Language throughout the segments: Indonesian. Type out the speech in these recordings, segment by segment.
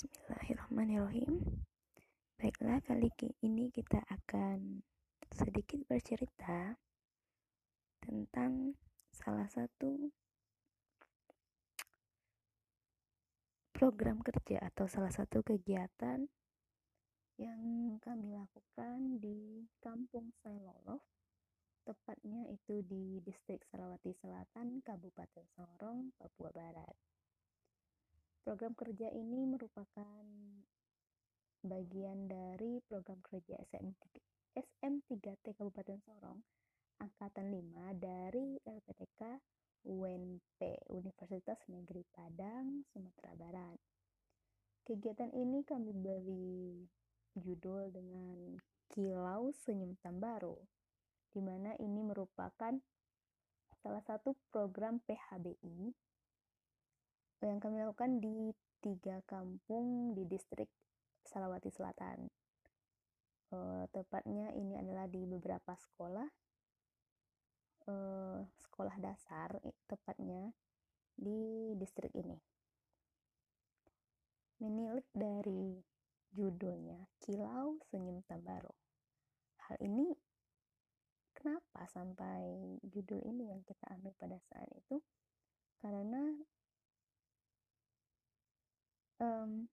Bismillahirrahmanirrahim. Baiklah, kali ini kita akan sedikit bercerita tentang salah satu program kerja atau salah satu kegiatan yang kami lakukan di Kampung Sailoloh, tepatnya itu di Distrik Sarawati Selatan, Kabupaten Sorong, Papua Barat. Program kerja ini merupakan bagian dari program kerja SM3, SM3T Kabupaten Sorong Angkatan 5 dari LPTK UNP Universitas Negeri Padang, Sumatera Barat. Kegiatan ini kami beri judul dengan Kilau Senyum Tambaro, di mana ini merupakan salah satu program PHBI yang kami lakukan di tiga kampung di distrik Salawati Selatan. Uh, tepatnya ini adalah di beberapa sekolah, uh, sekolah dasar tepatnya di distrik ini. Menilik dari judulnya Kilau Senyum Tambaro. Hal ini kenapa sampai judul ini yang kita ambil pada saat itu? Karena um,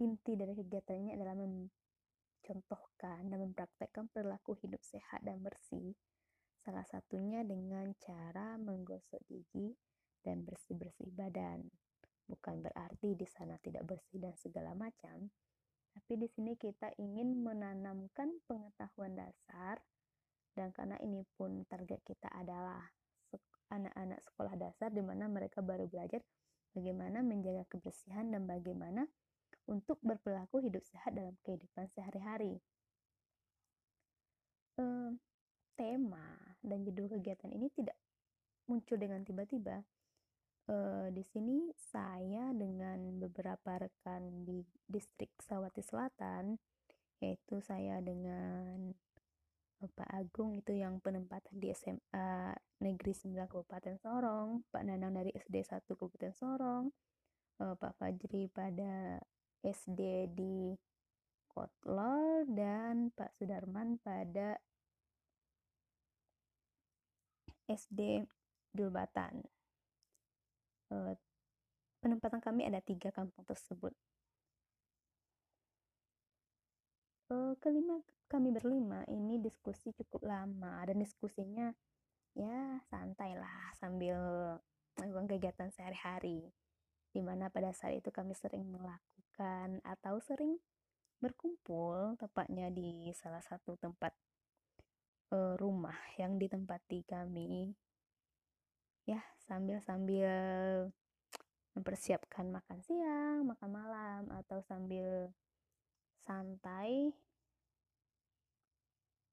inti dari kegiatannya adalah mencontohkan dan mempraktekkan perilaku hidup sehat dan bersih, salah satunya dengan cara menggosok gigi dan bersih-bersih badan. Bukan berarti di sana tidak bersih dan segala macam, tapi di sini kita ingin menanamkan pengetahuan dasar dan karena ini pun target kita adalah anak-anak sekolah dasar di mana mereka baru belajar bagaimana menjaga kebersihan dan bagaimana untuk berperilaku hidup sehat dalam kehidupan sehari-hari. E, tema dan judul kegiatan ini tidak muncul dengan tiba-tiba. Di sini saya dengan beberapa rekan di distrik Sawati Selatan, yaitu saya dengan Bapak Agung itu yang penempatan di SMA Negeri 9 Kabupaten Sorong, Pak Nanang dari SD 1 Kabupaten Sorong, uh, Pak Fajri pada SD di Kotlol dan Pak Sudarman pada SD Dulbatan. Uh, penempatan kami ada tiga kampung tersebut. Uh, kelima kami berlima ini diskusi cukup lama dan diskusinya ya santai lah sambil melakukan kegiatan sehari-hari di mana pada saat itu kami sering melakukan atau sering berkumpul tepatnya di salah satu tempat uh, rumah yang ditempati kami. Ya sambil-sambil mempersiapkan makan siang, makan malam atau sambil santai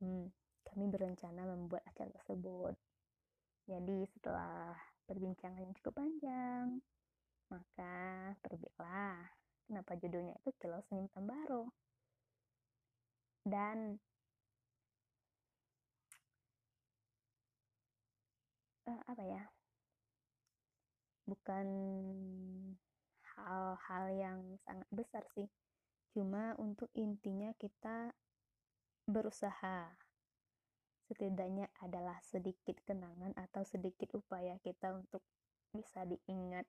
hmm, kami berencana membuat acara tersebut. Jadi setelah perbincangan yang cukup panjang maka terbitlah kenapa judulnya itu Kilau Senyum Tambaro dan uh, apa ya? Bukan hal-hal yang sangat besar sih Cuma untuk intinya kita berusaha. Setidaknya adalah sedikit kenangan atau sedikit upaya kita untuk bisa diingat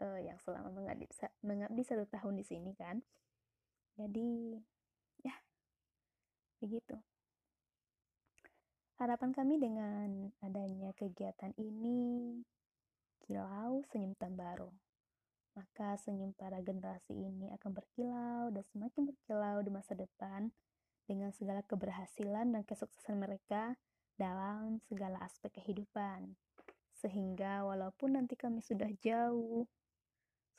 uh, yang selama mengabdi, mengabdi satu tahun di sini kan. Jadi ya begitu. Harapan kami dengan adanya kegiatan ini kilau senyum tambaro maka senyum para generasi ini akan berkilau dan semakin berkilau di masa depan dengan segala keberhasilan dan kesuksesan mereka dalam segala aspek kehidupan. Sehingga walaupun nanti kami sudah jauh,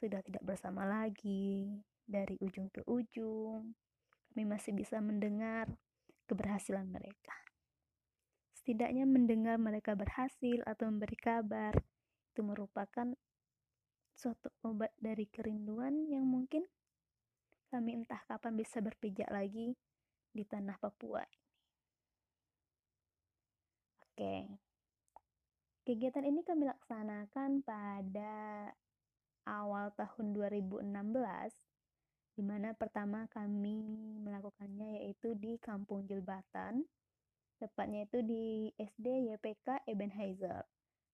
sudah tidak bersama lagi, dari ujung ke ujung, kami masih bisa mendengar keberhasilan mereka. Setidaknya mendengar mereka berhasil atau memberi kabar, itu merupakan suatu obat dari kerinduan yang mungkin kami entah kapan bisa berpijak lagi di tanah Papua. Oke. Kegiatan ini kami laksanakan pada awal tahun 2016 di mana pertama kami melakukannya yaitu di Kampung Jelbatan tepatnya itu di SD YPK Ebenheiser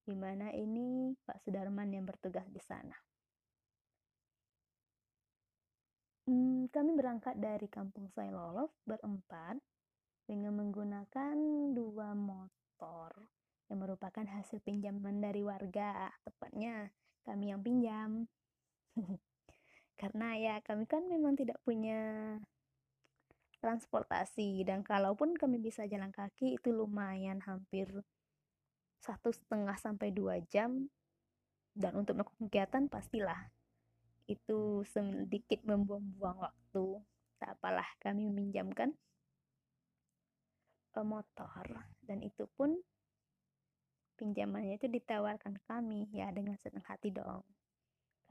di mana ini Pak Sudarman yang bertugas di sana. Hmm, kami berangkat dari Kampung Sailolof berempat dengan menggunakan dua motor yang merupakan hasil pinjaman dari warga, tepatnya kami yang pinjam. Karena ya kami kan memang tidak punya transportasi dan kalaupun kami bisa jalan kaki itu lumayan hampir satu setengah sampai dua jam dan untuk melakukan kegiatan pastilah. Itu sedikit membuang-buang waktu tak apalah kami meminjamkan uh, motor. Dan itu pun pinjamannya itu ditawarkan kami ya dengan senang hati dong.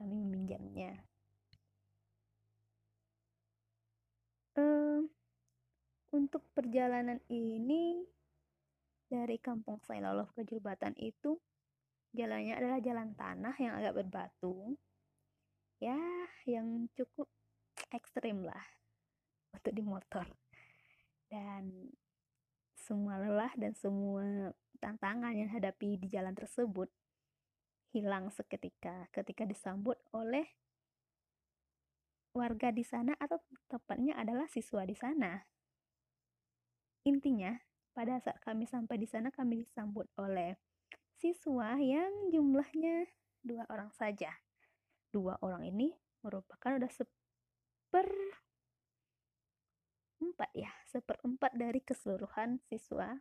Kami meminjamnya. Uh, untuk perjalanan ini dari kampung Sailolof ke Jubatan itu jalannya adalah jalan tanah yang agak berbatu ya yang cukup ekstrim lah untuk di motor dan semua lelah dan semua tantangan yang hadapi di jalan tersebut hilang seketika ketika disambut oleh warga di sana atau tepatnya adalah siswa di sana. Intinya, pada saat kami sampai di sana kami disambut oleh siswa yang jumlahnya dua orang saja. Dua orang ini merupakan udah seper seperempat ya seperempat dari keseluruhan siswa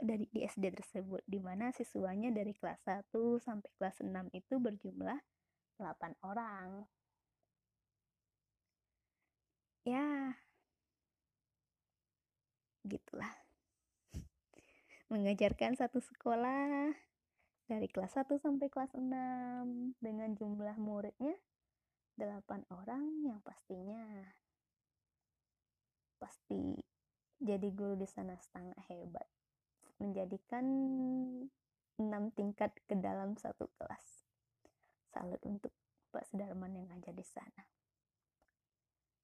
dari di SD tersebut di mana siswanya dari kelas 1 sampai kelas 6 itu berjumlah 8 orang ya gitulah. Mengajarkan satu sekolah dari kelas 1 sampai kelas 6 dengan jumlah muridnya 8 orang yang pastinya pasti jadi guru di sana sangat hebat. Menjadikan enam tingkat ke dalam satu kelas. Salut untuk Pak Sudarman yang ngajar di sana.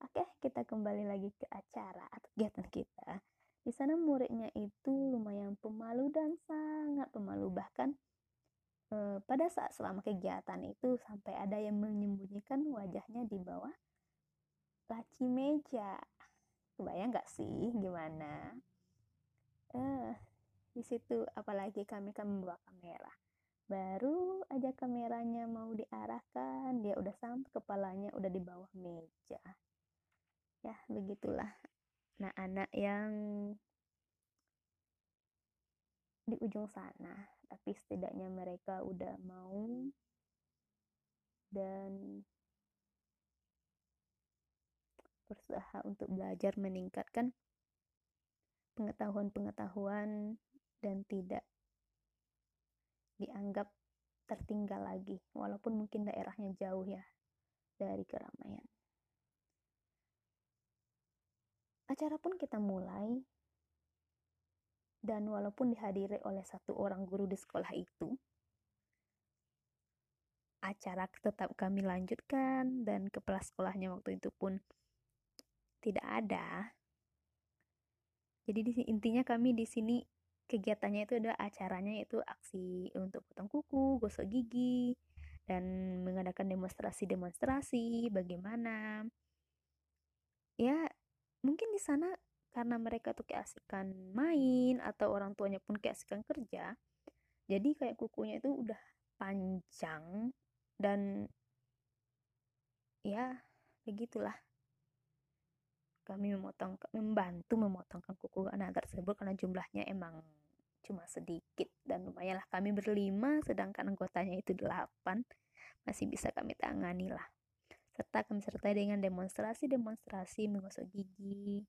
Oke kita kembali lagi ke acara atau kegiatan kita di sana muridnya itu lumayan pemalu dan sangat pemalu bahkan eh, pada saat selama kegiatan itu sampai ada yang menyembunyikan wajahnya di bawah laci meja Kebayang nggak sih gimana? Eh, di situ apalagi kami kan membawa kamera. Baru aja kameranya mau diarahkan, dia udah sampai kepalanya udah di bawah meja. Ya, begitulah. Nah, anak yang di ujung sana, tapi setidaknya mereka udah mau dan berusaha untuk belajar meningkatkan pengetahuan-pengetahuan dan tidak dianggap tertinggal lagi walaupun mungkin daerahnya jauh ya dari keramaian. Acara pun kita mulai dan walaupun dihadiri oleh satu orang guru di sekolah itu, acara tetap kami lanjutkan dan kepala sekolahnya waktu itu pun tidak ada. Jadi di intinya kami di sini kegiatannya itu adalah acaranya itu aksi untuk potong kuku, gosok gigi, dan mengadakan demonstrasi-demonstrasi bagaimana. Ya, mungkin di sana karena mereka tuh keasikan main atau orang tuanya pun keasikan kerja. Jadi kayak kukunya itu udah panjang dan ya begitulah. Kami memotong membantu memotongkan kuku anak tersebut karena jumlahnya emang cuma sedikit dan lumayanlah. Kami berlima sedangkan anggotanya itu delapan. Masih bisa kami tangani lah serta kami sertai dengan demonstrasi-demonstrasi menggosok gigi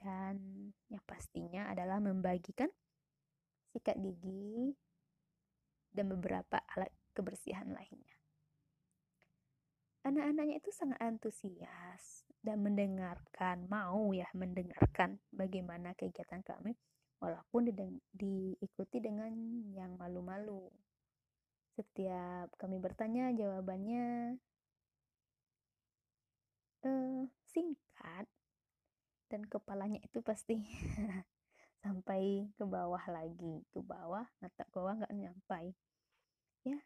dan yang pastinya adalah membagikan sikat gigi dan beberapa alat kebersihan lainnya anak-anaknya itu sangat antusias dan mendengarkan, mau ya mendengarkan bagaimana kegiatan kami walaupun di, diikuti dengan yang malu-malu. Setiap kami bertanya, jawabannya uh, singkat dan kepalanya itu pasti sampai ke bawah lagi. Ke bawah nggak ke bawah nggak nyampai. Ya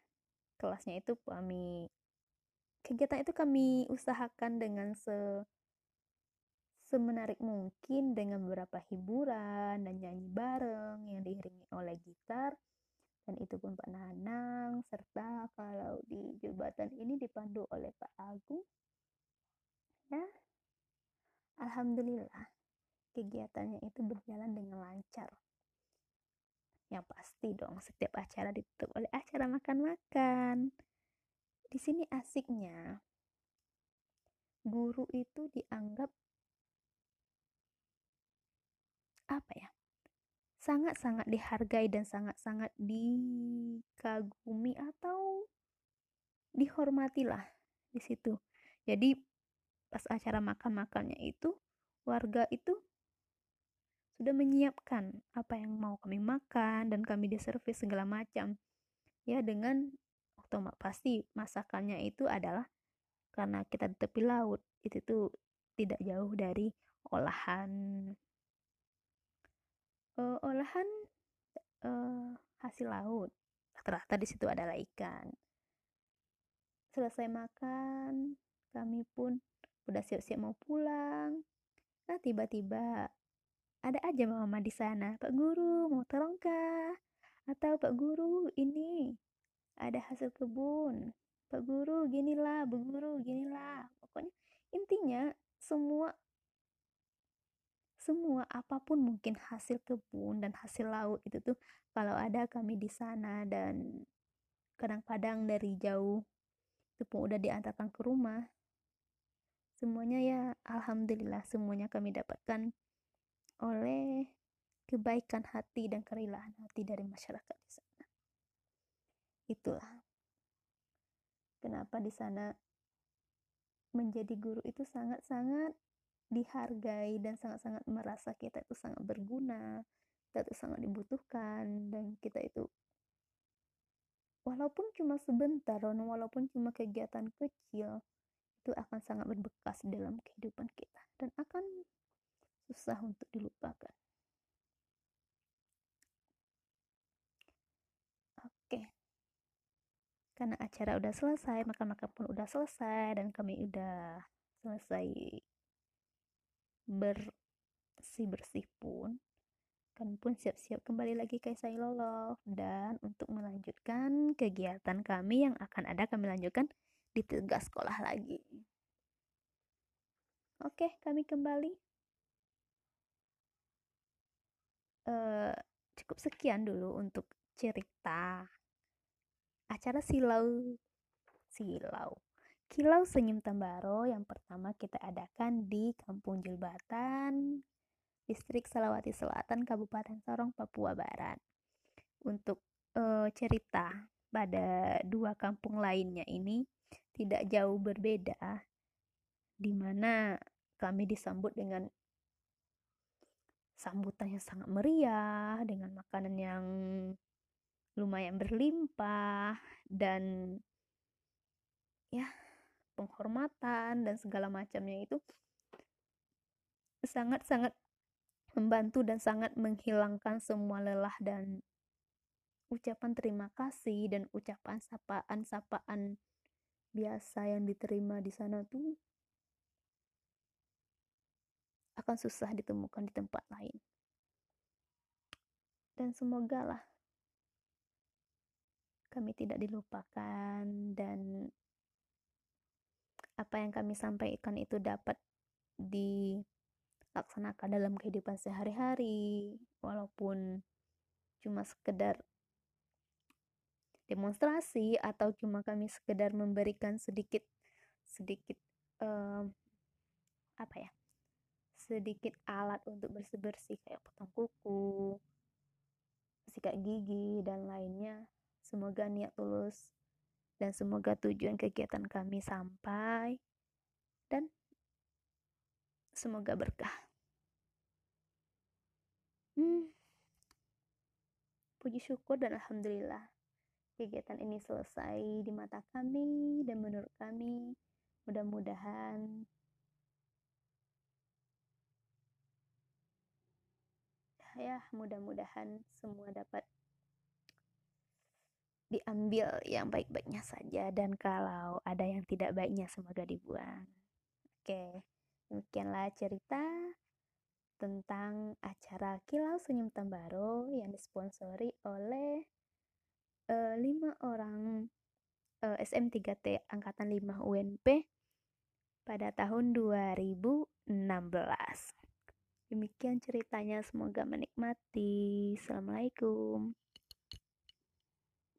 kelasnya itu kami kegiatan itu kami usahakan dengan se semenarik mungkin dengan beberapa hiburan dan nyanyi bareng yang diiringi oleh gitar. Dan itu pun Pak Nanang serta kalau di jembatan ini dipandu oleh Pak Agung ya. Alhamdulillah kegiatannya itu berjalan dengan lancar. Yang pasti dong setiap acara ditutup oleh acara makan-makan. Di sini asiknya guru itu dianggap apa ya sangat-sangat dihargai dan sangat-sangat dikagumi atau dihormatilah di situ. Jadi pas acara makan-makannya itu warga itu sudah menyiapkan apa yang mau kami makan dan kami diservis segala macam. Ya dengan otomatis pasti masakannya itu adalah karena kita di tepi laut itu tuh tidak jauh dari olahan uh, olahan uh, hasil laut. Rata-rata di situ adalah ikan. Selesai makan kami pun udah siap-siap mau pulang. Nah tiba-tiba ada aja mama di sana pak guru mau tolong kah? Atau pak guru ini ada hasil kebun. Pak guru ginilah bu guru ginilah. Pokoknya intinya semua semua apa pun mungkin hasil kebun dan hasil laut itu tuh kalau ada kami di sana dan kadang-kadang dari jauh itu pun udah diantarkan ke rumah semuanya ya alhamdulillah semuanya kami dapatkan oleh kebaikan hati dan kerelaan hati dari masyarakat di sana. Itulah kenapa di sana menjadi guru itu sangat-sangat dihargai dan sangat-sangat merasa kita itu sangat berguna kita itu sangat dibutuhkan dan kita itu walaupun cuma sebentar walaupun cuma kegiatan kecil itu akan sangat berbekas dalam kehidupan kita dan akan susah untuk dilupakan. Oke. Karena acara udah selesai makan-makan pun udah selesai dan kami udah selesai bersih-bersih pun kami pun siap-siap kembali lagi ke Sailolof dan untuk melanjutkan kegiatan kami yang akan ada kami lanjutkan di sekolah lagi. Oke, kami kembali. Uh, cukup sekian dulu untuk cerita acara silau silau Kilau Senyum Tambaro yang pertama kita adakan di Kampung Jilbatan, Distrik Salawati Selatan, Kabupaten Sorong, Papua Barat. Untuk uh, cerita pada dua kampung lainnya ini tidak jauh berbeda, di mana kami disambut dengan sambutan yang sangat meriah, dengan makanan yang lumayan berlimpah dan ya penghormatan dan segala macamnya itu sangat-sangat membantu dan sangat menghilangkan semua lelah dan ucapan terima kasih dan ucapan sapaan-sapaan biasa yang diterima di sana tuh akan susah ditemukan di tempat lain. Dan semoga lah kami tidak dilupakan dan apa yang kami sampaikan itu dapat dilaksanakan dalam kehidupan sehari-hari walaupun cuma sekedar demonstrasi atau cuma kami sekedar memberikan sedikit sedikit um, apa ya sedikit alat untuk bersih-bersih kayak potong kuku sikat gigi dan lainnya semoga niat tulus dan semoga tujuan kegiatan kami sampai dan semoga berkah. Hmm. Puji syukur dan alhamdulillah kegiatan ini selesai di mata kami dan menurut kami mudah-mudahan ya mudah-mudahan semua dapat diambil yang baik-baiknya saja dan kalau ada yang tidak baiknya semoga dibuang. Oke demikianlah cerita tentang acara Kilau Senyum Tambaro yang disponsori oleh uh, lima orang uh, SM3T Angkatan 5 UNP pada tahun 2016. Demikian ceritanya, semoga menikmati. Assalamualaikum.